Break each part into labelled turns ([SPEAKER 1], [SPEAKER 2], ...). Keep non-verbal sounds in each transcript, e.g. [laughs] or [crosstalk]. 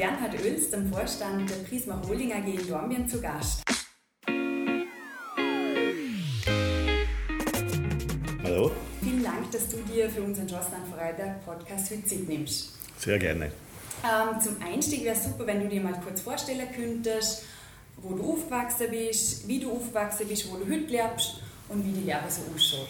[SPEAKER 1] Bernhard Oels, dem Vorstand der Prisma Holding AG in Dornbirn, zu Gast.
[SPEAKER 2] Hallo.
[SPEAKER 1] Vielen Dank, dass du dir für unseren Josnan Vorarlberg Podcast heute Zeit nimmst.
[SPEAKER 2] Sehr gerne.
[SPEAKER 1] Ähm, zum Einstieg wäre es super, wenn du dir mal kurz vorstellen könntest, wo du aufgewachsen bist, wie du aufgewachsen bist, wo du heute lebst und wie die Lehre so ausschaut.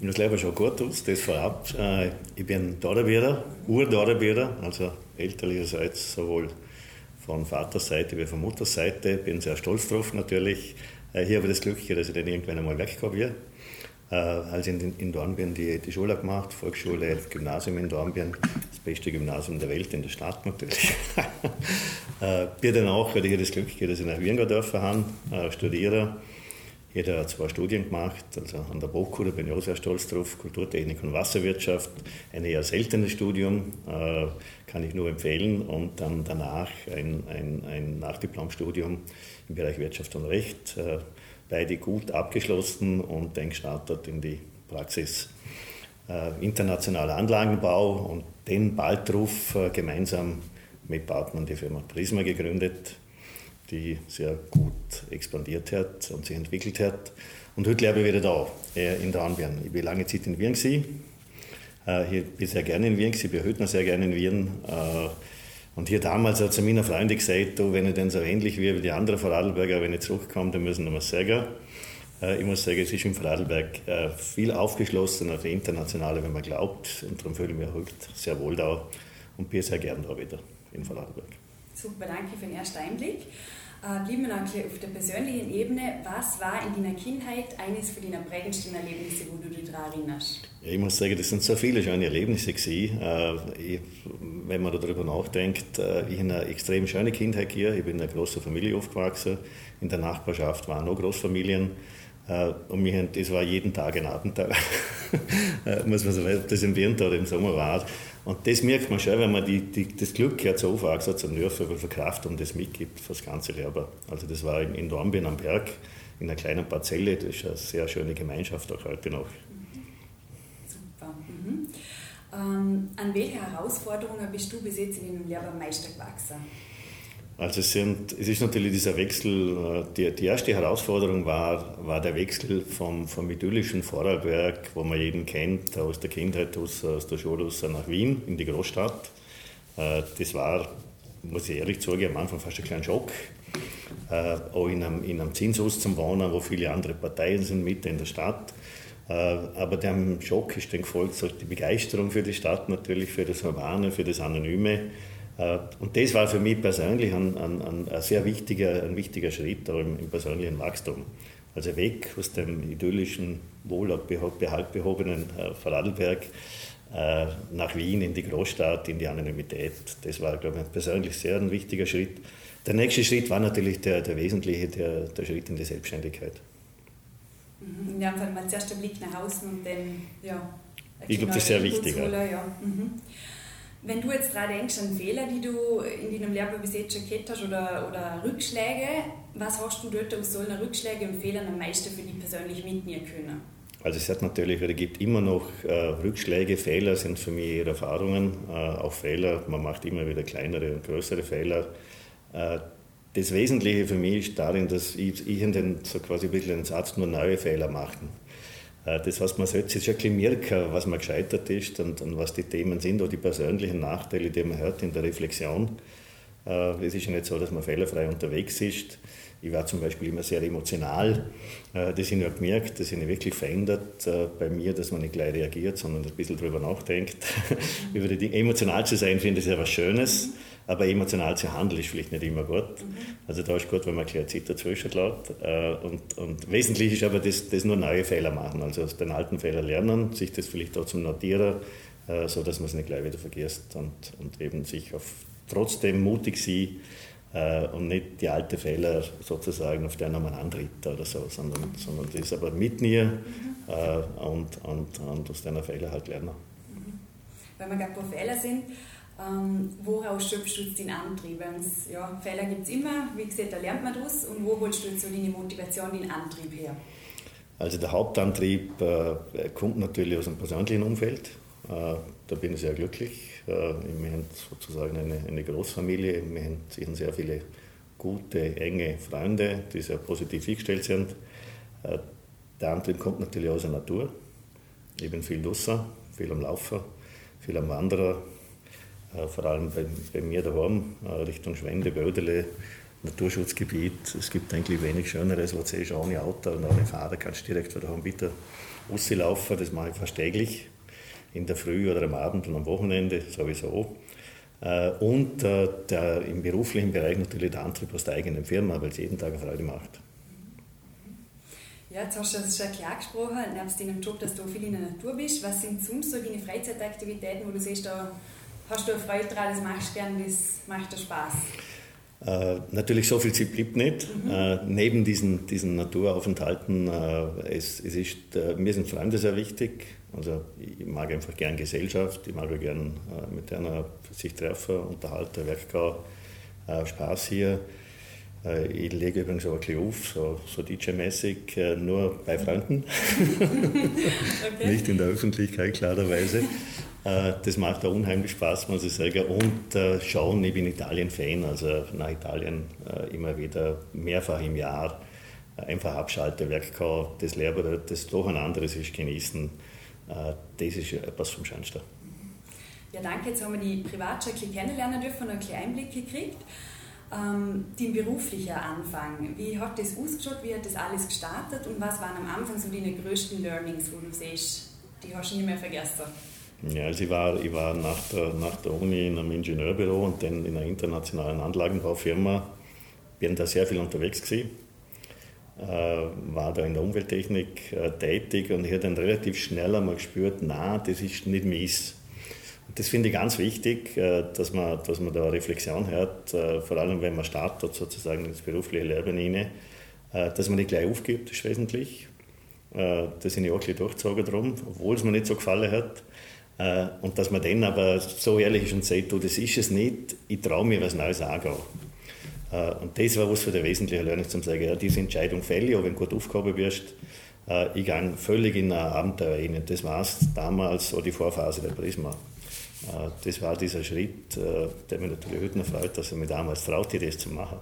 [SPEAKER 2] Das Leben schaut gut aus, das vorab. Äh, ich bin Dorabierer, Ur-Dorabierer, also elterlicherseits sowohl von Vaterseite wie von Mutterseite. Bin sehr stolz drauf natürlich. Äh, hier habe ich das Glück, dass ich dann irgendwann einmal weggekommen bin. Äh, als ich in, in Dornbirn die, die Schule gemacht, Volksschule, Gymnasium in Dornbirn, das beste Gymnasium der Welt, in der Stadt natürlich. [laughs] äh, bin dann auch, hatte ich das Glück, dass ich nach Wien durfte, äh, studiere jeder hat zwei Studien gemacht, also an der Hochschule bin ich auch sehr stolz drauf, Kulturtechnik und Wasserwirtschaft, ein eher seltenes Studium, äh, kann ich nur empfehlen und dann danach ein, ein, ein Nachdiplomstudium im Bereich Wirtschaft und Recht, äh, beide gut abgeschlossen und dann gestartet in die Praxis. Äh, internationaler Anlagenbau und den bald gemeinsam mit Partnern die Firma Prisma gegründet die sehr gut expandiert hat und sich entwickelt hat. Und heute lebe ich wieder da, äh, in Dornbirn. Ich bin lange Zeit in Wien. Gewesen. Äh, ich bin sehr gerne in Wien, ich bin heute noch sehr gerne in Wien. Äh, und hier damals hat zu meiner Freundin gesagt, oh, wenn ich dann so ähnlich wie die anderen Vorarlberger, wenn ich zurückkomme, dann müssen wir was sagen. Ich muss sagen, es ist im Vorarlberg viel aufgeschlossener für Internationale, wenn man glaubt. Und darum fühle ich mich heute sehr wohl da und bin sehr gern da wieder in Vorarlberg.
[SPEAKER 1] Super, danke für den ersten Einblick. Äh, bleiben wir noch auf der persönlichen Ebene. Was war in deiner Kindheit eines von deinen prägendsten Erlebnisse, wo du dich daran erinnerst?
[SPEAKER 2] Ja, ich muss sagen, das sind so viele schöne Erlebnisse gewesen. Äh, wenn man darüber nachdenkt, äh, ich habe eine extrem schöne Kindheit hier. Ich bin in einer großen Familie aufgewachsen. In der Nachbarschaft waren noch Großfamilien. Äh, und wir haben, das war jeden Tag ein Abenteuer. [laughs] muss man sagen, ob das im Winter oder im Sommer war. Und das merkt man schon, wenn man die, die, das Glück hat, so aufwachsen zum dürfen, weil Verkraftung das mitgibt für das ganze Leben. Also das war in, in Dornbirn am Berg, in einer kleinen Parzelle, das ist eine sehr schöne Gemeinschaft auch heute noch.
[SPEAKER 1] Super. Mhm. Ähm, an welche Herausforderungen bist du bis jetzt in deinem Leben am meisten gewachsen?
[SPEAKER 2] Also es, sind, es ist natürlich dieser Wechsel, äh, die, die erste Herausforderung war, war der Wechsel vom, vom idyllischen Vorarlberg, wo man jeden kennt, aus der Kindheit, aus, aus der Schule aus nach Wien, in die Großstadt. Äh, das war, muss ich ehrlich sagen, am Anfang fast ein kleiner Schock. Äh, auch in einem, in einem Zinshaus zum Wohnen, wo viele andere Parteien sind, mitten in der Stadt. Aber dem Schock ist dann gefolgt die Begeisterung für die Stadt natürlich, für das Urbane, für das Anonyme. Äh, und das war für mich persönlich ein, ein, ein sehr wichtiger, ein wichtiger Schritt im, im persönlichen Wachstum. Also weg aus dem idyllischen, wohlbehobenen äh, Vorarlberg äh, nach Wien in die Großstadt, in die Anonymität. Das war, glaube ich, persönlich sehr ein wichtiger Schritt. Der nächste Schritt war natürlich der, der wesentliche, der, der Schritt in die Selbstständigkeit.
[SPEAKER 1] In dem Fall mal zuerst der Blick nach außen und dann, ja.
[SPEAKER 2] Ich glaube, das ist sehr wichtig.
[SPEAKER 1] Ja. Mhm. Wenn du jetzt gerade denkst an Fehler, die du in deinem Leben bis jetzt schon gehabt hast oder, oder Rückschläge, was hast du dort aus solchen Rückschlägen und Fehlern am meisten für dich persönlich mitnehmen können?
[SPEAKER 2] Also es hat natürlich, oder gibt immer noch äh, Rückschläge, Fehler sind für mich eher Erfahrungen, äh, auch Fehler, man macht immer wieder kleinere und größere Fehler. Äh, das Wesentliche für mich ist darin, dass ich, ich in den, so quasi ein bisschen den Satz nur neue Fehler machen. Äh, das heißt, man sollte sich wirklich merken, was man gescheitert ist und, und, was die Themen sind oder die persönlichen Nachteile, die man hört in der Reflexion. Äh, es ist ja nicht so, dass man fehlerfrei unterwegs ist. Ich war zum Beispiel immer sehr emotional. Äh, das habe ich gemerkt, das habe ich wirklich verändert bei mir, dass man nicht gleich reagiert, sondern ein bisschen darüber nachdenkt. [laughs] Über die Emotional zu sein, finde ich sehr was Schönes. Aber emotional zu handeln ist vielleicht nicht immer gut. Mhm. Also da ist gut, wenn man eine Zeit dazwischen lässt. Äh, und, und wesentlich ist aber, das, das nur neue Fehler machen. Also aus den alten Fehlern lernen, sich das vielleicht auch zum Notieren, äh, so dass man es nicht gleich wieder vergisst und, und eben sich auf trotzdem mutig sein äh, und nicht die alten Fehler sozusagen, auf denen man antritt oder so, sondern, sondern das aber mitnehmen mhm. und, und, und aus diesen Fehlern halt lernen.
[SPEAKER 1] Weil wir gerade bei Fehler sind, ähm, woraus schöpfst du jetzt den Antrieb? Ja, Fehler gibt es immer, wie gesagt, da lernt man das. Und wo holst du jetzt so deine Motivation, den Antrieb her?
[SPEAKER 2] Also der Hauptantrieb äh, kommt natürlich aus dem persönlichen Umfeld. da bin ich sehr glücklich. Wir haben sozusagen eine, eine Großfamilie, wir haben sehr viele gute, enge Freunde, die sehr positiv eingestellt sind. Der Antrieb kommt natürlich aus der Natur. Ich bin viel draußen, viel am Laufen, viel am Wandern. Vor allem bei, bei mir daheim, Richtung Schwende, Bödele, Naturschutzgebiet. Es gibt eigentlich wenig Schöneres, wo du schon ohne Auto und ohne Fahrer kannst direkt von daheim wieder rauslaufen. Das mache ich fast täglich, in der Früh oder am Abend und am Wochenende sowieso. Äh, und äh, der, im beruflichen Bereich natürlich der Antrieb aus der eigenen Firma, weil es jeden Tag eine Freude macht.
[SPEAKER 1] Ja, jetzt hast du das schon klar gesprochen, nebst deinem Job, dass du viel in der Natur bist. Was sind sonst so deine Freizeitaktivitäten, wo du siehst, da hast du eine Freude dran, das machst du gerne, das macht dir Spaß?
[SPEAKER 2] Äh, natürlich, so viel Zeit bleibt nicht. Mhm. Äh, neben diesen, diesen Naturaufenthalten, äh, es, es ist, äh, mir sind Freunde sehr wichtig. Also ich mag einfach gern Gesellschaft, ich mag auch gern äh, mit einer sich treffen, unterhalten, Werkgau, äh, Spaß hier. Ich lege übrigens auch ein bisschen auf, so, so DJ-mäßig, nur bei Freunden, [laughs] okay. [laughs] nicht in der Öffentlichkeit klarerweise. Äh, das macht auch unheimlich Spaß, muss ich sagen. Und äh, schauen, ich bin Italien-Fan, also nach Italien äh, immer wieder mehrfach im Jahr einfach abschalten, Werkkau, das Lehrbuch, das doch ein anderes ist, genießen. Das ist etwas vom Schönsten.
[SPEAKER 1] Ja, danke. Jetzt haben wir die Privatschule kennenlernen dürfen und einen kleinen Einblick gekriegt. Ähm, dein beruflicher Anfang, wie hat das ausgeschaut, wie hat das alles gestartet und was waren am Anfang so deine größten Learnings, wo du siehst, die hast du nie mehr vergessen?
[SPEAKER 2] Ja, also ich war, ich war nach, der, nach der Uni in einem Ingenieurbüro und dann in einer internationalen Anlagenbaufirma. Bin da sehr viel unterwegs gewesen. Äh, war da in der Umwelttechnik äh, tätig und ich habe dann relativ schnell einmal gespürt, na, das ist nicht mies. Und das finde ich ganz wichtig, äh, dass, man, dass man da Reflexion hat, äh, vor allem wenn man startet sozusagen ins berufliche Leben hinein, dass man nicht gleich aufgibt, ist wesentlich. Das sind ich auch ein bisschen durchgezogen drum, obwohl es mir nicht so gefallen hat. Äh, und dass man dann aber so ehrlich ist und sagt, du, das ist es nicht, ich traue mir was Neues angehen. Äh, und das war was für der wesentliche Learning, zum sagen, ja, diese Entscheidung fälle ich, wenn du gut aufgehoben wirst, äh, ich gehe völlig in ein Abenteuer rein. Das war damals so die Vorphase der Prisma. Das war dieser Schritt, der mich natürlich heute noch freut, dass er mich damals traute, das zu machen.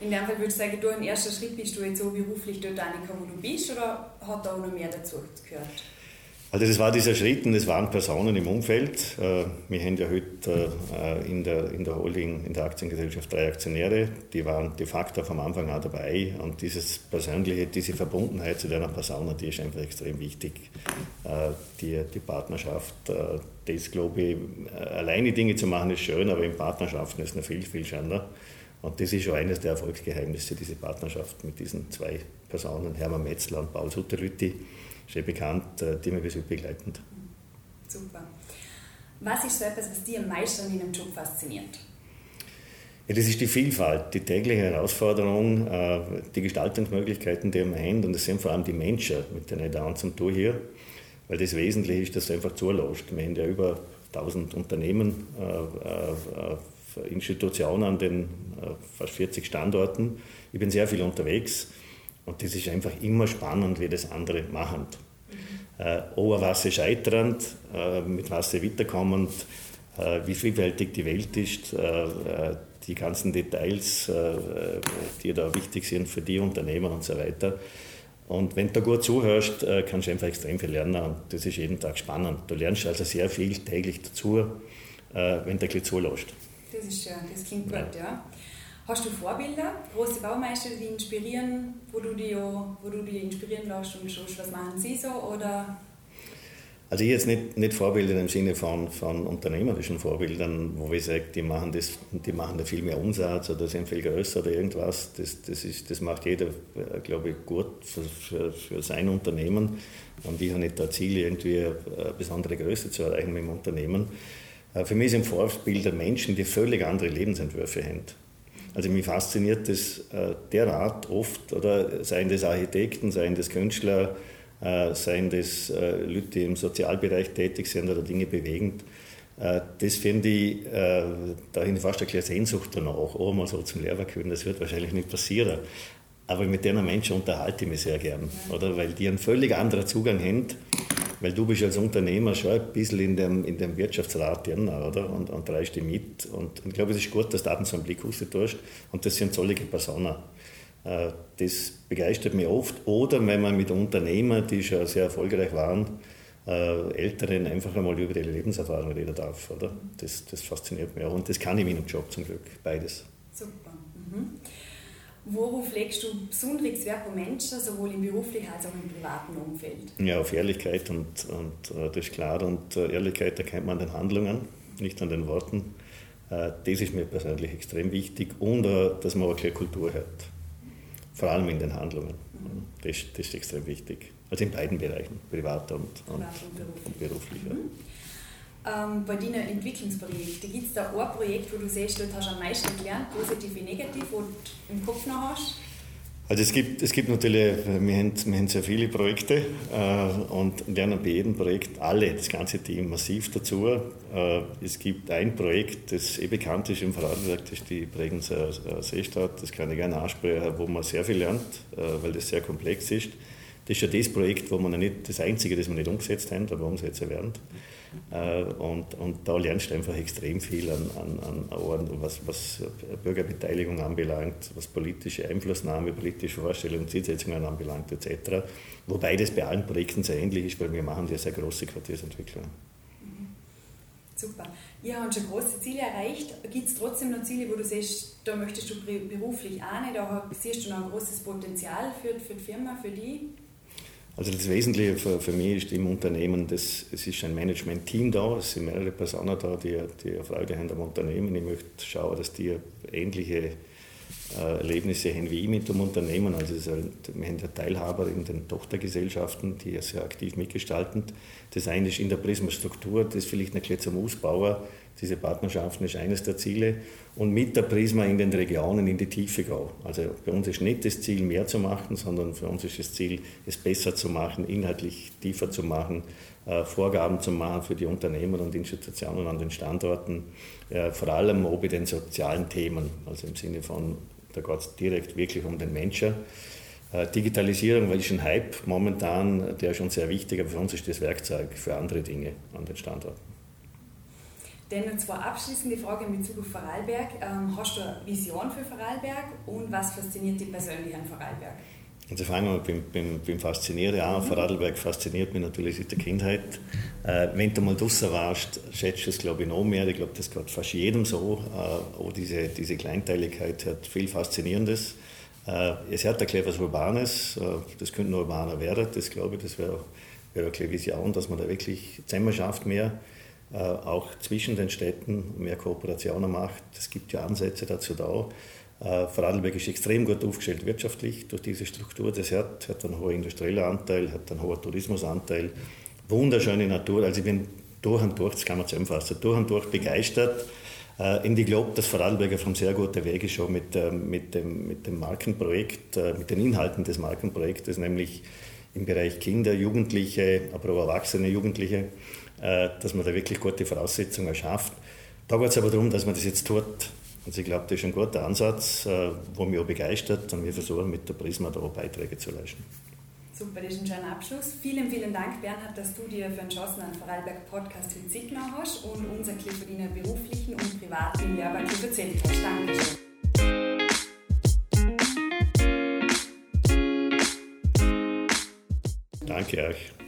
[SPEAKER 1] In dem Fall würde ich sagen, du ein erster Schritt bist du jetzt so beruflich dort angekommen, wo du bist, oder hat da auch noch mehr dazu gehört?
[SPEAKER 2] Also das war dieser Schritt und das waren Personen im Umfeld. Äh, wir haben ja heute äh, in der, in der Holding, in der Aktiengesellschaft drei Aktionäre, die waren de facto vom Anfang an dabei und dieses persönliche, diese Verbundenheit zu der Person, die ist einfach extrem wichtig. Äh, die, die Partnerschaft, das glaube ich, alleine Dinge zu machen ist schön, aber in Partnerschaften ist es noch viel, viel schöner. Und das ist schon eines der Erfolgsgeheimnisse, diese Partnerschaft mit diesen zwei Personen, Hermann Metzler und Paul Sutterlütti schon bekannt, äh, die mich bis heute begleiten.
[SPEAKER 1] Super. Was ist so etwas, was dich am meisten in einem Job fasziniert?
[SPEAKER 2] Ja, das ist die Vielfalt, die tägliche Herausforderung, äh, die Gestaltungsmöglichkeiten, die wir haben. Und das sind vor allem die Menschen, mit denen ich da zum Tun hier. Weil das Wesentliche ist, dass du einfach zulässt. Wir haben ja über 1000 Unternehmen, äh, Institutionen an den fast 40 Standorten. Ich bin sehr viel unterwegs und das ist einfach immer spannend, wie das andere machen. Äh, aber was sie scheiternd, äh, mit was sie weiterkommen, äh, wie vielfältig die Welt ist, äh, äh, die ganzen Details, äh, die da wichtig sind für die Unternehmer und so weiter. Und wenn du gut zuhörst, kannst du einfach extrem viel lernen und das ist jeden Tag spannend. Du lernst also sehr viel täglich dazu, wenn du ein bisschen zulässt.
[SPEAKER 1] Das ist schön, das klingt gut, ja. Hast du Vorbilder, große Baumeister, die inspirieren, wo du dich, wo du dich inspirieren lässt und schaust, was machen sie so? Oder?
[SPEAKER 2] Also ich jetzt nicht, nicht Vorbilder im Sinne von, von unternehmerischen Vorbildern, wo ich sage, die machen, das, die machen da viel mehr Umsatz oder sind viel größer oder irgendwas. Das, das, ist, das macht jeder, äh, glaube ich, gut für, für, für sein Unternehmen. Und ich habe nicht das Ziel, irgendwie eine besondere Größe zu erreichen mit dem Unternehmen. Äh, für mich sind Vorbilder Menschen, die völlig andere Lebensentwürfe haben. Also mich fasziniert das äh, derart oft, oder seien das Architekten, seien das Künstler, äh, seien das äh, Leute, die im Sozialbereich tätig sind oder Dinge bewegend. Äh, das finde ich, äh, da habe ich fast eine kleine Sehnsucht danach, auch mal so zum Lehrer können, das wird wahrscheinlich nicht passieren. Aber mit denen Menschen unterhalte ich mich sehr gern, oder? weil die einen völlig anderen Zugang haben weil du bist als Unternehmer schon ein bisschen in dem, in dem Wirtschaftsrat drin, oder? Und, und reichst dich mit. Und, und ich glaube, es ist gut, dass du ab und einen Blick tust. Und das sind solche Personen. Äh, das begeistert mich oft. Oder wenn man mit Unternehmern, die schon sehr erfolgreich waren, äh, Älteren einfach einmal über ihre Lebenserfahrung reden darf. Oder? Das, das fasziniert mich auch. Und das kann ich in meinem Job zum Glück, beides.
[SPEAKER 1] Super. Mhm. Worauf legst du besonderes Wert bei Menschen, sowohl im beruflichen als auch im privaten Umfeld?
[SPEAKER 2] Ja, auf Ehrlichkeit und, und äh, das ist klar. Und äh, Ehrlichkeit erkennt man an den Handlungen, nicht an den Worten. Äh, das ist mir persönlich extrem wichtig und dass man auch eine Kultur hat. Vor allem in den Handlungen. Mhm. Das, das, ist extrem wichtig. Also in beiden Bereichen, privat und, und, und beruflich.
[SPEAKER 1] Mhm. Ähm, bei deinen Entwicklungsprojekten, gibt es da ein Projekt, wo du siehst, dort hast du am meisten gelernt, positiv wie negativ, wo du im Kopf noch hast?
[SPEAKER 2] Also es gibt, es gibt natürlich, wir haben, wir haben sehr viele Projekte äh, und lernen bei jedem Projekt alle, das ganze Team, massiv dazu. Äh, es gibt ein Projekt, das eh bekannt ist im Vorarlberg, das ist die Bregenzer Seestadt, das kann ich gerne ansprechen, wo man sehr viel lernt, äh, weil das sehr komplex ist. Das ist ja das Projekt, wo man nicht, das einzige, das wir nicht umgesetzt haben, aber umsetzen werden. Äh, und, und da lernst du einfach extrem viel an, an, an was, was Bürgerbeteiligung anbelangt, was politische Einflussnahme, politische Vorstellungen, Zielsetzungen anbelangt etc. Wobei das bei allen Projekten sehr ähnlich ist, weil wir machen ja sehr große Quartiersentwicklung. Mhm.
[SPEAKER 1] Super. Ihr habt schon große Ziele erreicht. Gibt es trotzdem noch Ziele, wo du siehst, da möchtest du beruflich auch nicht, da siehst du noch ein großes Potenzial für, für die Firma, für die?
[SPEAKER 2] Also das Wesentliche für, für mich ist im Unternehmen, dass es ist ein Management-Team da, es sind mehrere Personen da, die, die Freude haben am Unternehmen. Ich möchte schauen, dass die ähnliche äh, Erlebnisse haben wie ich mit dem Unternehmen. Also wir ja Teilhaber in den Tochtergesellschaften, die ja sehr aktiv mitgestalten. Das eine ist in der Prisma-Struktur, das vielleicht ein Ausbauen diese Partnerschaften ist eines der Ziele. Und mit der Prisma in den Regionen in die Tiefe gehen. Also bei uns ist nicht das Ziel, mehr zu machen, sondern für uns ist das Ziel, es besser zu machen, inhaltlich tiefer zu machen, äh, Vorgaben zu machen für die Unternehmen und Institutionen an den Standorten, äh, vor allem bei den sozialen Themen, also im Sinne von, da geht es direkt wirklich um den Menschen. Äh, Digitalisierung ist ein Hype momentan, der ist schon sehr wichtig, aber für uns ist das Werkzeug für andere Dinge an den Standorten.
[SPEAKER 1] Dann zwar abschließende Frage in Bezug auf Vorarlberg. Ähm, hast du eine Vision für Vorarlberg und was fasziniert dich persönlich an Vorarlberg?
[SPEAKER 2] Also fangen wir beim, beim, beim Faszinieren an. Mhm. Vorarlberg fasziniert mich natürlich seit der Kindheit. Äh, wenn du mal draußen warst, schätzt du es glaube ich noch mehr. Ich glaube, das geht fast jedem so. Äh, auch diese, diese Kleinteiligkeit hat viel Faszinierendes. Äh, es hat ein was Urbanes. Äh, das könnte noch urbaner werden. Das glaube ich, das wäre wär eine Vision, dass man da wirklich zusammen schafft mehr. Äh, auch zwischen den Städten mehr Kooperationen macht. Es gibt ja Ansätze dazu da. Äh, Vorarlberg ist extrem gut aufgestellt wirtschaftlich durch diese Struktur. Das hat, hat einen hohen industriellen Anteil, hat einen hohen Tourismusanteil, wunderschöne Natur. Also ich bin durch und durch, das kann man zusammenfassen, durch und durch begeistert. Äh, und ich glaube, dass Vorarlberg auf einem sehr guten Weg ist schon mit, mit, dem, mit dem Markenprojekt, mit den Inhalten des Markenprojektes, nämlich im Bereich Kinder, Jugendliche, aber auch Erwachsene Jugendliche äh, dass man da wirklich gute Voraussetzungen schafft. Da geht es aber darum, dass man das jetzt tut. Also ich glaube, das ist ein guter Ansatz, äh, wo mich auch begeistert und wir versuchen mit der Prisma da auch Beiträge zu leisten.
[SPEAKER 1] Super, das ist ein schöner Abschluss. Vielen, vielen Dank, Bernhard, dass du dir für den Chancen an Vorarlberg Podcast für Zeit hast und unser deine beruflichen und privaten Lehrbarkeit erzählt hast. Dankeschön.
[SPEAKER 2] Danke euch.